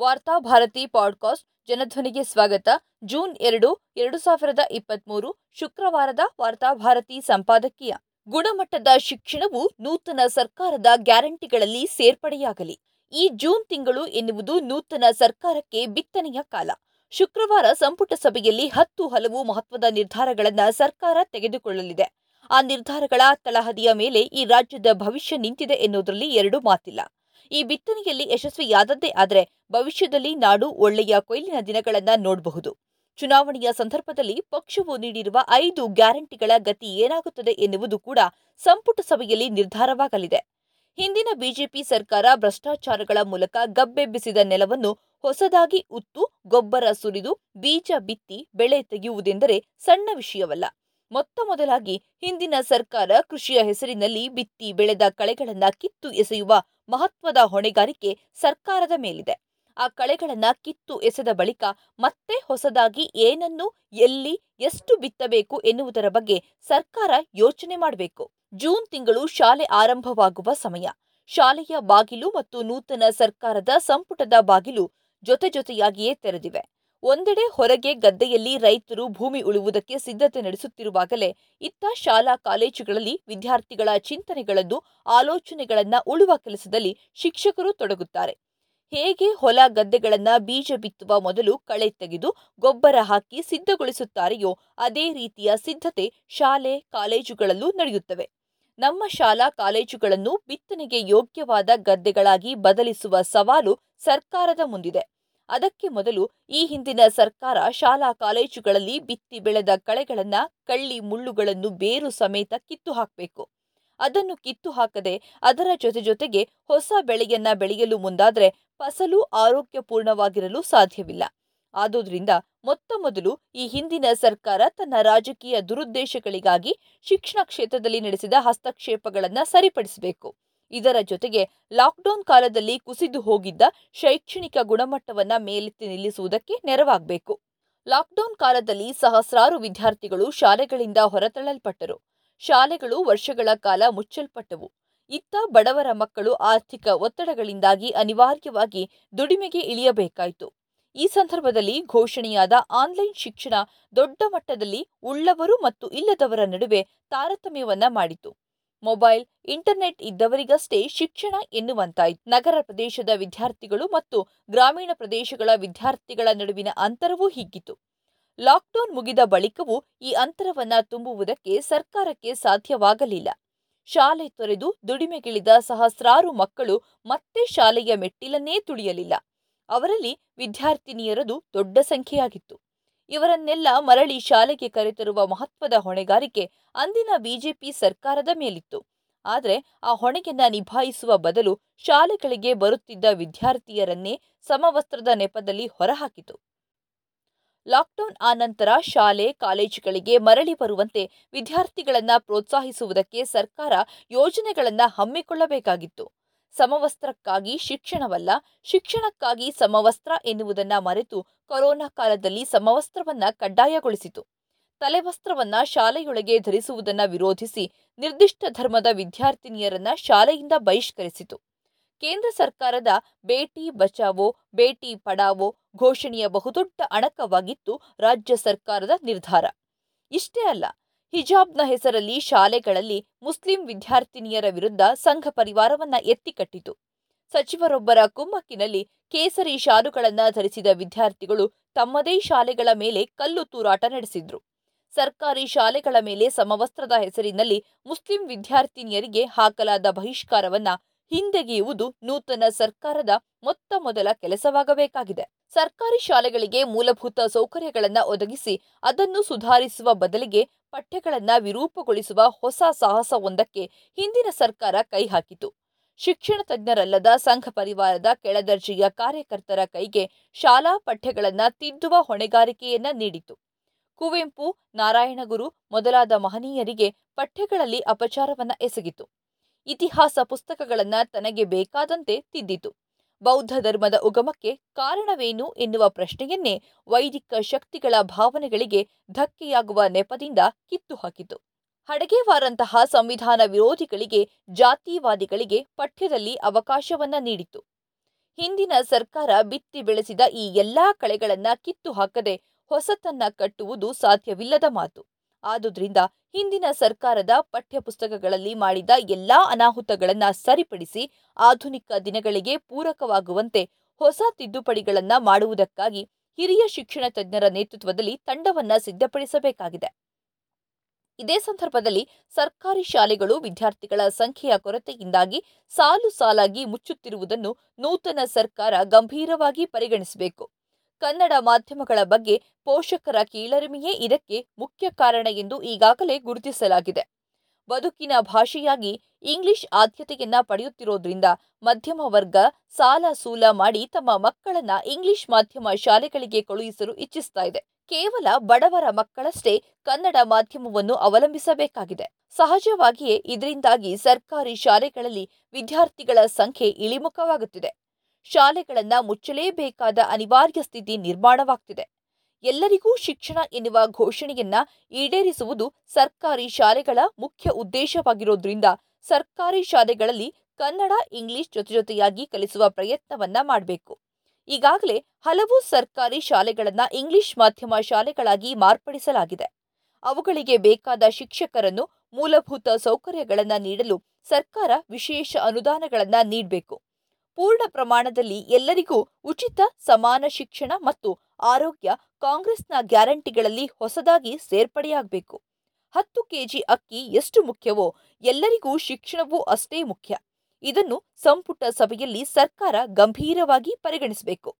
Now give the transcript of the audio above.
Varthabharati podcast ಜನಧ್ವನಿಗೆ ಸ್ವಾಗತ. June ಎರಡು ಎರಡು ಸಾವಿರದ ಇಪ್ಪತ್ಮೂರು ಶುಕ್ರವಾರದ ವಾರ್ತಾಭಾರತಿ ಸಂಪಾದಕೀಯ. ಗುಣಮಟ್ಟದ ಶಿಕ್ಷಣವು ನೂತನ ಸರ್ಕಾರದ ಗ್ಯಾರಂಟಿಗಳಲ್ಲಿ ಸೇರ್ಪಡೆಯಾಗಲಿ. ಈ ಜೂನ್ ತಿಂಗಳು ಎನ್ನುವುದು ನೂತನ ಸರ್ಕಾರಕ್ಕೆ ಬಿತ್ತನೆಯ ಕಾಲ. ಶುಕ್ರವಾರ ಸಂಪುಟ ಸಭೆಯಲ್ಲಿ ಹತ್ತು ಹಲವು ಮಹತ್ವದ ನಿರ್ಧಾರಗಳನ್ನು ಸರ್ಕಾರ ತೆಗೆದುಕೊಳ್ಳಲಿದೆ. ಆ ನಿರ್ಧಾರಗಳ ತಳಹದಿಯ ಮೇಲೆ ಈ ರಾಜ್ಯದ ಭವಿಷ್ಯ ನಿಂತಿದೆ ಎನ್ನುವುದರಲ್ಲಿ ಎರಡು ಮಾತಿಲ್ಲ. ಈ ಬಿತ್ತನೆಯಲ್ಲಿ ಯಶಸ್ವಿಯಾದದ್ದೇ ಆದರೆ ಭವಿಷ್ಯದಲ್ಲಿ ನಾಡು ಒಳ್ಳೆಯ ಕೊಯ್ಲಿನ ದಿನಗಳನ್ನು ನೋಡಬಹುದು. ಚುನಾವಣೆಯ ಸಂದರ್ಭದಲ್ಲಿ ಪಕ್ಷವು ನೀಡಿರುವ ಐದು ಗ್ಯಾರಂಟಿಗಳ ಗತಿ ಏನಾಗುತ್ತದೆ ಎನ್ನುವುದು ಕೂಡ ಸಂಪುಟ ಸಭೆಯಲ್ಲಿ ನಿರ್ಧಾರವಾಗಲಿದೆ. ಹಿಂದಿನ ಬಿಜೆಪಿ ಸರ್ಕಾರ ಭ್ರಷ್ಟಾಚಾರಗಳ ಮೂಲಕ ಗಬ್ಬೆಬ್ಬಿಸಿದ ನೆಲವನ್ನು ಹೊಸದಾಗಿ ಉತ್ತು, ಗೊಬ್ಬರ ಸುರಿದು, ಬೀಜ ಬಿತ್ತಿ, ಬೆಳೆ ತೆಗೆಯುವುದೆಂದರೆ ಸಣ್ಣ ವಿಷಯವಲ್ಲ. ಮೊತ್ತ ಮೊದಲಾಗಿ ಹಿಂದಿನ ಸರ್ಕಾರ ಕೃಷಿಯ ಹೆಸರಿನಲ್ಲಿ ಬಿತ್ತಿ ಬೆಳೆದ ಕಳೆಗಳನ್ನು ಕಿತ್ತು ಎಸೆಯುವ ಮಹತ್ವದ ಹೊಣೆಗಾರಿಕೆ ಸರ್ಕಾರದ ಮೇಲಿದೆ. ಆ ಕಳೆಗಳನ್ನ ಕಿತ್ತು ಎಸೆದ ಬಳಿಕ ಮತ್ತೆ ಹೊಸದಾಗಿ ಏನನ್ನು, ಎಲ್ಲಿ, ಎಷ್ಟು ಬಿತ್ತಬೇಕು ಎನ್ನುವುದರ ಬಗ್ಗೆ ಸರ್ಕಾರ ಯೋಚನೆ ಮಾಡಬೇಕು. ಜೂನ್ ತಿಂಗಳು ಶಾಲೆ ಆರಂಭವಾಗುವ ಸಮಯ. ಶಾಲೆಯ ಬಾಗಿಲು ಮತ್ತು ನೂತನ ಸರ್ಕಾರದ ಸಂಪುಟದ ಬಾಗಿಲು ಜೊತೆ ಜೊತೆಯಾಗಿಯೇ ತೆರೆದಿವೆ. ಒಂದೆಡೆ ಹೊರಗೆ ಗದ್ದೆಯಲ್ಲಿ ರೈತರು ಭೂಮಿ ಉಳುವುದಕ್ಕೆ ಸಿದ್ಧತೆ ನಡೆಸುತ್ತಿರುವಾಗಲೇ ಇತ್ತ ಶಾಲಾ ಕಾಲೇಜುಗಳಲ್ಲಿ ವಿದ್ಯಾರ್ಥಿಗಳ ಚಿಂತನೆಗಳನ್ನು, ಆಲೋಚನೆಗಳನ್ನ ಉಳುವ ಕೆಲಸದಲ್ಲಿ ಶಿಕ್ಷಕರು ತೊಡಗುತ್ತಾರೆ. ಹೇಗೆ ಹೊಲ ಗದ್ದೆಗಳನ್ನ ಬೀಜ ಬಿತ್ತುವ ಮೊದಲು ಕಳೆ ತೆಗೆದು ಗೊಬ್ಬರ ಹಾಕಿ ಸಿದ್ಧಗೊಳಿಸುತ್ತಾರೆಯೋ ಅದೇ ರೀತಿಯ ಸಿದ್ಧತೆ ಶಾಲೆ, ಕಾಲೇಜುಗಳಲ್ಲೂ ನಡೆಯುತ್ತವೆ. ನಮ್ಮ ಶಾಲಾ ಕಾಲೇಜುಗಳನ್ನು ಬಿತ್ತನೆಗೆ ಯೋಗ್ಯವಾದ ಗದ್ದೆಗಳಾಗಿ ಬದಲಿಸುವ ಸವಾಲು ಸರ್ಕಾರದ ಮುಂದಿದೆ. ಅದಕ್ಕೆ ಮೊದಲು ಈ ಹಿಂದಿನ ಸರ್ಕಾರ ಶಾಲಾ ಕಾಲೇಜುಗಳಲ್ಲಿ ಬಿತ್ತಿ ಬೆಳೆದ ಕಳೆಗಳನ್ನ ಕಳ್ಳಿ ಮುಳ್ಳುಗಳನ್ನು ಬೇರು ಸಮೇತ ಕಿತ್ತು ಹಾಕಬೇಕು. ಅದನ್ನು ಕಿತ್ತು ಹಾಕದೆ ಅದರ ಜೊತೆ ಜೊತೆಗೆ ಹೊಸ ಬೆಳೆಯನ್ನ ಬೆಳೆಯಲು ಮುಂದಾದ್ರೆ ಫಸಲು ಆರೋಗ್ಯಪೂರ್ಣವಾಗಿರಲು ಸಾಧ್ಯವಿಲ್ಲ. ಆದುದರಿಂದ ಮೊತ್ತ ಮೊದಲು ಈ ಹಿಂದಿನ ಸರ್ಕಾರ ತನ್ನ ರಾಜಕೀಯ ದುರುದ್ದೇಶಗಳಿಗಾಗಿ ಶಿಕ್ಷಣ ಕ್ಷೇತ್ರದಲ್ಲಿ ನಡೆಸಿದ ಹಸ್ತಕ್ಷೇಪಗಳನ್ನು ಸರಿಪಡಿಸಬೇಕು. ಇದರ ಜೊತೆಗೆ ಲಾಕ್ಡೌನ್ ಕಾಲದಲ್ಲಿ ಕುಸಿದು ಹೋಗಿದ್ದ ಶೈಕ್ಷಣಿಕ ಗುಣಮಟ್ಟವನ್ನು ಮೇಲೆತ್ತಿ ನಿಲ್ಲಿಸುವುದಕ್ಕೆ ನೆರವಾಗಬೇಕು. ಲಾಕ್ಡೌನ್ ಕಾಲದಲ್ಲಿ ಸಹಸ್ರಾರು ವಿದ್ಯಾರ್ಥಿಗಳು ಶಾಲೆಗಳಿಂದ ಹೊರತಳ್ಳಲ್ಪಟ್ಟರು. ಶಾಲೆಗಳು ವರ್ಷಗಳ ಕಾಲ ಮುಚ್ಚಲ್ಪಟ್ಟವು. ಇತ್ತ ಬಡವರ ಮಕ್ಕಳು ಆರ್ಥಿಕ ಒತ್ತಡಗಳಿಂದಾಗಿ ಅನಿವಾರ್ಯವಾಗಿ ದುಡಿಮೆಗೆ ಇಳಿಯಬೇಕಾಯಿತು. ಈ ಸಂದರ್ಭದಲ್ಲಿ ಘೋಷಣೆಯಾದ ಆನ್ಲೈನ್ ಶಿಕ್ಷಣ ದೊಡ್ಡ ಮಟ್ಟದಲ್ಲಿ ಉಳ್ಳವರು ಮತ್ತು ಇಲ್ಲದವರ ನಡುವೆ ತಾರತಮ್ಯವನ್ನ ಮಾಡಿತು. ಮೊಬೈಲ್, ಇಂಟರ್ನೆಟ್ ಇದ್ದವರಿಗಷ್ಟೇ ಶಿಕ್ಷಣ ಎನ್ನುವಂತಾಯಿತು. ನಗರ ಪ್ರದೇಶದ ವಿದ್ಯಾರ್ಥಿಗಳು ಮತ್ತು ಗ್ರಾಮೀಣ ಪ್ರದೇಶಗಳ ವಿದ್ಯಾರ್ಥಿಗಳ ನಡುವಿನ ಅಂತರವೂ ಹಿಗ್ಗಿತು ಲಾಕ್ಡೌನ್ ಮುಗಿದ ಬಳಿಕವೂ ಈ ಅಂತರವನ್ನ ತುಂಬುವುದಕ್ಕೆ ಸರ್ಕಾರಕ್ಕೆ ಸಾಧ್ಯವಾಗಲಿಲ್ಲ. ಶಾಲೆ ತೊರೆದು ದುಡಿಮೆಗಿಳಿದ ಸಹಸ್ರಾರು ಮಕ್ಕಳು ಮತ್ತೆ ಶಾಲೆಯ ಮೆಟ್ಟಿಲನ್ನೇ ತುಳಿಯಲಿಲ್ಲ. ಅವರಲ್ಲಿ ವಿದ್ಯಾರ್ಥಿನಿಯರದು ದೊಡ್ಡ ಸಂಖ್ಯೆಯಾಗಿತ್ತು. ಇವರನ್ನೆಲ್ಲ ಮರಳಿ ಶಾಲೆಗೆ ಕರೆತರುವ ಮಹತ್ವದ ಹೊಣೆಗಾರಿಕೆ ಅಂದಿನ ಬಿಜೆಪಿ ಸರ್ಕಾರದ ಮೇಲಿತ್ತು. ಆದರೆ ಆ ಹೊಣೆಯನ್ನ ನಿಭಾಯಿಸುವ ಬದಲು ಶಾಲೆಗಳಿಗೆ ಬರುತ್ತಿದ್ದ ವಿದ್ಯಾರ್ಥಿಯರನ್ನೇ ಸಮವಸ್ತ್ರದ ನೆಪದಲ್ಲಿ ಹೊರಹಾಕಿತು. ಲಾಕ್ಡೌನ್ ಆನಂತರ ಶಾಲೆ, ಕಾಲೇಜುಗಳಿಗೆ ಮರಳಿ ಬರುವಂತೆ ವಿದ್ಯಾರ್ಥಿಗಳನ್ನ ಪ್ರೋತ್ಸಾಹಿಸುವುದಕ್ಕೆ ಸರ್ಕಾರ ಯೋಜನೆಗಳನ್ನ ಹಮ್ಮಿಕೊಳ್ಳಬೇಕಾಗಿತ್ತು. ಸಮವಸ್ತ್ರಕ್ಕಾಗಿ ಶಿಕ್ಷಣವಲ್ಲ, ಶಿಕ್ಷಣಕ್ಕಾಗಿ ಸಮವಸ್ತ್ರ ಎನ್ನುವುದನ್ನು ಮರೆತು ಕೊರೋನಾ ಕಾಲದಲ್ಲಿ ಸಮವಸ್ತ್ರವನ್ನ ಕಡ್ಡಾಯಗೊಳಿಸಿತು. ತಲೆವಸ್ತ್ರವನ್ನ ಶಾಲೆಯೊಳಗೆ ಧರಿಸುವುದನ್ನ ವಿರೋಧಿಸಿ ನಿರ್ದಿಷ್ಟ ಧರ್ಮದ ವಿದ್ಯಾರ್ಥಿನಿಯರನ್ನ ಶಾಲೆಯಿಂದ ಬಹಿಷ್ಕರಿಸಿತು. ಕೇಂದ್ರ ಸರ್ಕಾರದ ಬೇಟಿ ಬಚಾವೋ, ಬೇಟಿ ಪಡಾವೋ ಘೋಷಣೆಯ ಬಹುದೊಡ್ಡ ಅಣಕವಾಗಿತ್ತು ರಾಜ್ಯ ಸರ್ಕಾರದ ನಿರ್ಧಾರ. ಇಷ್ಟೇ ಅಲ್ಲ, ಹಿಜಾಬ್ನ ಹೆಸರಲ್ಲಿ ಶಾಲೆಗಳಲ್ಲಿ ಮುಸ್ಲಿಂ ವಿದ್ಯಾರ್ಥಿನಿಯರ ವಿರುದ್ಧ ಸಂಘ ಪರಿವಾರವನ್ನ ಎತ್ತಿಕಟ್ಟಿತು. ಸಚಿವರೊಬ್ಬರ ಕುಮ್ಮಕ್ಕಿನಲ್ಲಿ ಕೇಸರಿ ಶಾಲುಗಳನ್ನ ಧರಿಸಿದ ವಿದ್ಯಾರ್ಥಿಗಳು ತಮ್ಮದೇ ಶಾಲೆಗಳ ಮೇಲೆ ಕಲ್ಲು ತೂರಾಟ ನಡೆಸಿದ್ರು. ಸರ್ಕಾರಿ ಶಾಲೆಗಳ ಮೇಲೆ ಸಮವಸ್ತ್ರದ ಹೆಸರಿನಲ್ಲಿ ಮುಸ್ಲಿಂ ವಿದ್ಯಾರ್ಥಿನಿಯರಿಗೆ ಹಾಕಲಾದ ಬಹಿಷ್ಕಾರವನ್ನ ಹಿಂದೆಗೆಯುವುದು ನೂತನ ಸರ್ಕಾರದ ಮೊತ್ತ ಮೊದಲ ಕೆಲಸವಾಗಬೇಕಾಗಿದೆ. ಸರ್ಕಾರಿ ಶಾಲೆಗಳಿಗೆ ಮೂಲಭೂತ ಸೌಕರ್ಯಗಳನ್ನು ಒದಗಿಸಿ ಅದನ್ನು ಸುಧಾರಿಸುವ ಬದಲಿಗೆ ಪಠ್ಯಗಳನ್ನ ವಿರೂಪಗೊಳಿಸುವ ಹೊಸ ಸಾಹಸವೊಂದಕ್ಕೆ ಹಿಂದಿನ ಸರ್ಕಾರ ಕೈ ಹಾಕಿತು. ಶಿಕ್ಷಣ ತಜ್ಞರಲ್ಲದ ಸಂಘ ಪರಿವಾರದ ಕೆಳದರ್ಜೆಯ ಕಾರ್ಯಕರ್ತರ ಕೈಗೆ ಶಾಲಾ ಪಠ್ಯಗಳನ್ನ ತಿದ್ದುವ ಹೊಣೆಗಾರಿಕೆಯನ್ನ ನೀಡಿತು. ಕುವೆಂಪು, ನಾರಾಯಣಗುರು ಮೊದಲಾದ ಮಹನೀಯರಿಗೆ ಪಠ್ಯಗಳಲ್ಲಿ ಅಪಚಾರವನ್ನ ಎಸಗಿತು. ಇತಿಹಾಸ ಪುಸ್ತಕಗಳನ್ನ ತನಗೆ ಬೇಕಾದಂತೆ ತಿದ್ದಿತು. ಬೌದ್ಧ ಧರ್ಮದ ಉಗಮಕ್ಕೆ ಕಾರಣವೇನು ಎನ್ನುವ ಪ್ರಶ್ನೆಯನ್ನೇ ವೈದಿಕ ಶಕ್ತಿಗಳ ಭಾವನೆಗಳಿಗೆ ಧಕ್ಕೆಯಾಗುವ ನೆಪದಿಂದ ಕಿತ್ತು ಹಾಕಿತು. ಹಡಗೇವಾರಂತಹ ಸಂವಿಧಾನ ವಿರೋಧಿಗಳಿಗೆ, ಜಾತಿವಾದಿಗಳಿಗೆ ಪಠ್ಯದಲ್ಲಿ ಅವಕಾಶವನ್ನ ನೀಡಿತು ಹಿಂದಿನ ಸರ್ಕಾರ ಬಿತ್ತಿ ಬೆಳೆಸಿದ ಈ ಎಲ್ಲಾ ಕಳೆಗಳನ್ನ ಕಿತ್ತು ಹಾಕದೆ ಹೊಸತನ್ನ ಕಟ್ಟುವುದು ಸಾಧ್ಯವಿಲ್ಲದ ಮಾತು. ಆದುದರಿಂದ ಹಿಂದಿನ ಸರ್ಕಾರದ ಪಠ್ಯಪುಸ್ತಕಗಳಲ್ಲಿ ಮಾಡಿದ ಎಲ್ಲಾ ಅನಾಹುತಗಳನ್ನು ಸರಿಪಡಿಸಿ ಆಧುನಿಕ ದಿನಗಳಿಗೆ ಪೂರಕವಾಗುವಂತೆ ಹೊಸ ತಿದ್ದುಪಡಿಗಳನ್ನ ಮಾಡುವುದಕ್ಕಾಗಿ ಹಿರಿಯ ಶಿಕ್ಷಣ ತಜ್ಞರ ನೇತೃತ್ವದಲ್ಲಿ ತಂಡವನ್ನ ಸಿದ್ಧಪಡಿಸಬೇಕಾಗಿದೆ. ಇದೇ ಸಂದರ್ಭದಲ್ಲಿ ಸರ್ಕಾರಿ ಶಾಲೆಗಳು ವಿದ್ಯಾರ್ಥಿಗಳ ಸಂಖ್ಯೆಯ ಕೊರತೆಯಿಂದಾಗಿ ಸಾಲು ಸಾಲಾಗಿ ಮುಚ್ಚುತ್ತಿರುವುದನ್ನು ನೂತನ ಸರ್ಕಾರ ಗಂಭೀರವಾಗಿ ಪರಿಗಣಿಸಬೇಕು. ಕನ್ನಡ ಮಾಧ್ಯಮಗಳ ಬಗ್ಗೆ ಪೋಷಕರ ಕೀಳರಿಮೆಯೇ ಇದಕ್ಕೆ ಮುಖ್ಯ ಕಾರಣ ಎಂದು ಈಗಾಗಲೇ ಗುರುತಿಸಲಾಗಿದೆ. ಬದುಕಿನ ಭಾಷೆಯಾಗಿ ಇಂಗ್ಲಿಷ್ ಆದ್ಯತೆಯನ್ನ ಪಡೆಯುತ್ತಿರೋದ್ರಿಂದ ಮಧ್ಯಮ ವರ್ಗ ಸಾಲ ಸೂಲ ಮಾಡಿ ತಮ್ಮ ಮಕ್ಕಳನ್ನ ಇಂಗ್ಲಿಷ್ ಮಾಧ್ಯಮ ಶಾಲೆಗಳಿಗೆ ಕಳುಹಿಸಲು ಇಚ್ಛಿಸ್ತಾ ಇದೆ. ಕೇವಲ ಬಡವರ ಮಕ್ಕಳಷ್ಟೇ ಕನ್ನಡ ಮಾಧ್ಯಮವನ್ನು ಅವಲಂಬಿಸಬೇಕಾಗಿದೆ. ಸಹಜವಾಗಿಯೇ ಇದರಿಂದಾಗಿ ಸರ್ಕಾರಿ ಶಾಲೆಗಳಲ್ಲಿ ವಿದ್ಯಾರ್ಥಿಗಳ ಸಂಖ್ಯೆ ಇಳಿಮುಖವಾಗುತ್ತಿದೆ. ಶಾಲೆಗಳನ್ನ ಮುಚ್ಚಲೇಬೇಕಾದ ಅನಿವಾರ್ಯ ಸ್ಥಿತಿ ನಿರ್ಮಾಣವಾಗ್ತಿದೆ. ಎಲ್ಲರಿಗೂ ಶಿಕ್ಷಣ ಎನ್ನುವ ಘೋಷಣೆಯನ್ನ ಈಡೇರಿಸುವುದು ಸರ್ಕಾರಿ ಶಾಲೆಗಳ ಮುಖ್ಯ ಉದ್ದೇಶವಾಗಿರೋದ್ರಿಂದ ಸರ್ಕಾರಿ ಶಾಲೆಗಳಲ್ಲಿ ಕನ್ನಡ, ಇಂಗ್ಲಿಷ್ ಜೊತೆ ಜೊತೆಯಾಗಿ ಕಲಿಸುವ ಪ್ರಯತ್ನವನ್ನ ಮಾಡಬೇಕು. ಈಗಾಗಲೇ ಹಲವು ಸರ್ಕಾರಿ ಶಾಲೆಗಳನ್ನ ಇಂಗ್ಲಿಷ್ ಮಾಧ್ಯಮ ಶಾಲೆಗಳಾಗಿ ಮಾರ್ಪಡಿಸಲಾಗಿದೆ. ಅವುಗಳಿಗೆ ಬೇಕಾದ ಶಿಕ್ಷಕರನ್ನು ಮೂಲಭೂತ ಸೌಕರ್ಯಗಳನ್ನು ನೀಡಲು ಸರ್ಕಾರ ವಿಶೇಷ ಅನುದಾನಗಳನ್ನು ನೀಡಬೇಕು. ಪೂರ್ಣ ಪ್ರಮಾಣದಲ್ಲಿ ಎಲ್ಲರಿಗೂ ಉಚಿತ ಸಮಾನ ಶಿಕ್ಷಣ ಮತ್ತು ಆರೋಗ್ಯ ಕಾಂಗ್ರೆಸ್ನ ಗ್ಯಾರಂಟಿಗಳಲ್ಲಿ ಹೊಸದಾಗಿ ಸೇರ್ಪಡೆಯಾಗಬೇಕು. ಹತ್ತು ಕೆಜಿ ಅಕ್ಕಿ ಎಷ್ಟು ಮುಖ್ಯವೋ ಎಲ್ಲರಿಗೂ ಶಿಕ್ಷಣವೂ ಅಷ್ಟೇ ಮುಖ್ಯ. ಇದನ್ನು ಸಂಪುಟ ಸಭೆಯಲ್ಲಿ ಸರ್ಕಾರ ಗಂಭೀರವಾಗಿ ಪರಿಗಣಿಸಬೇಕು.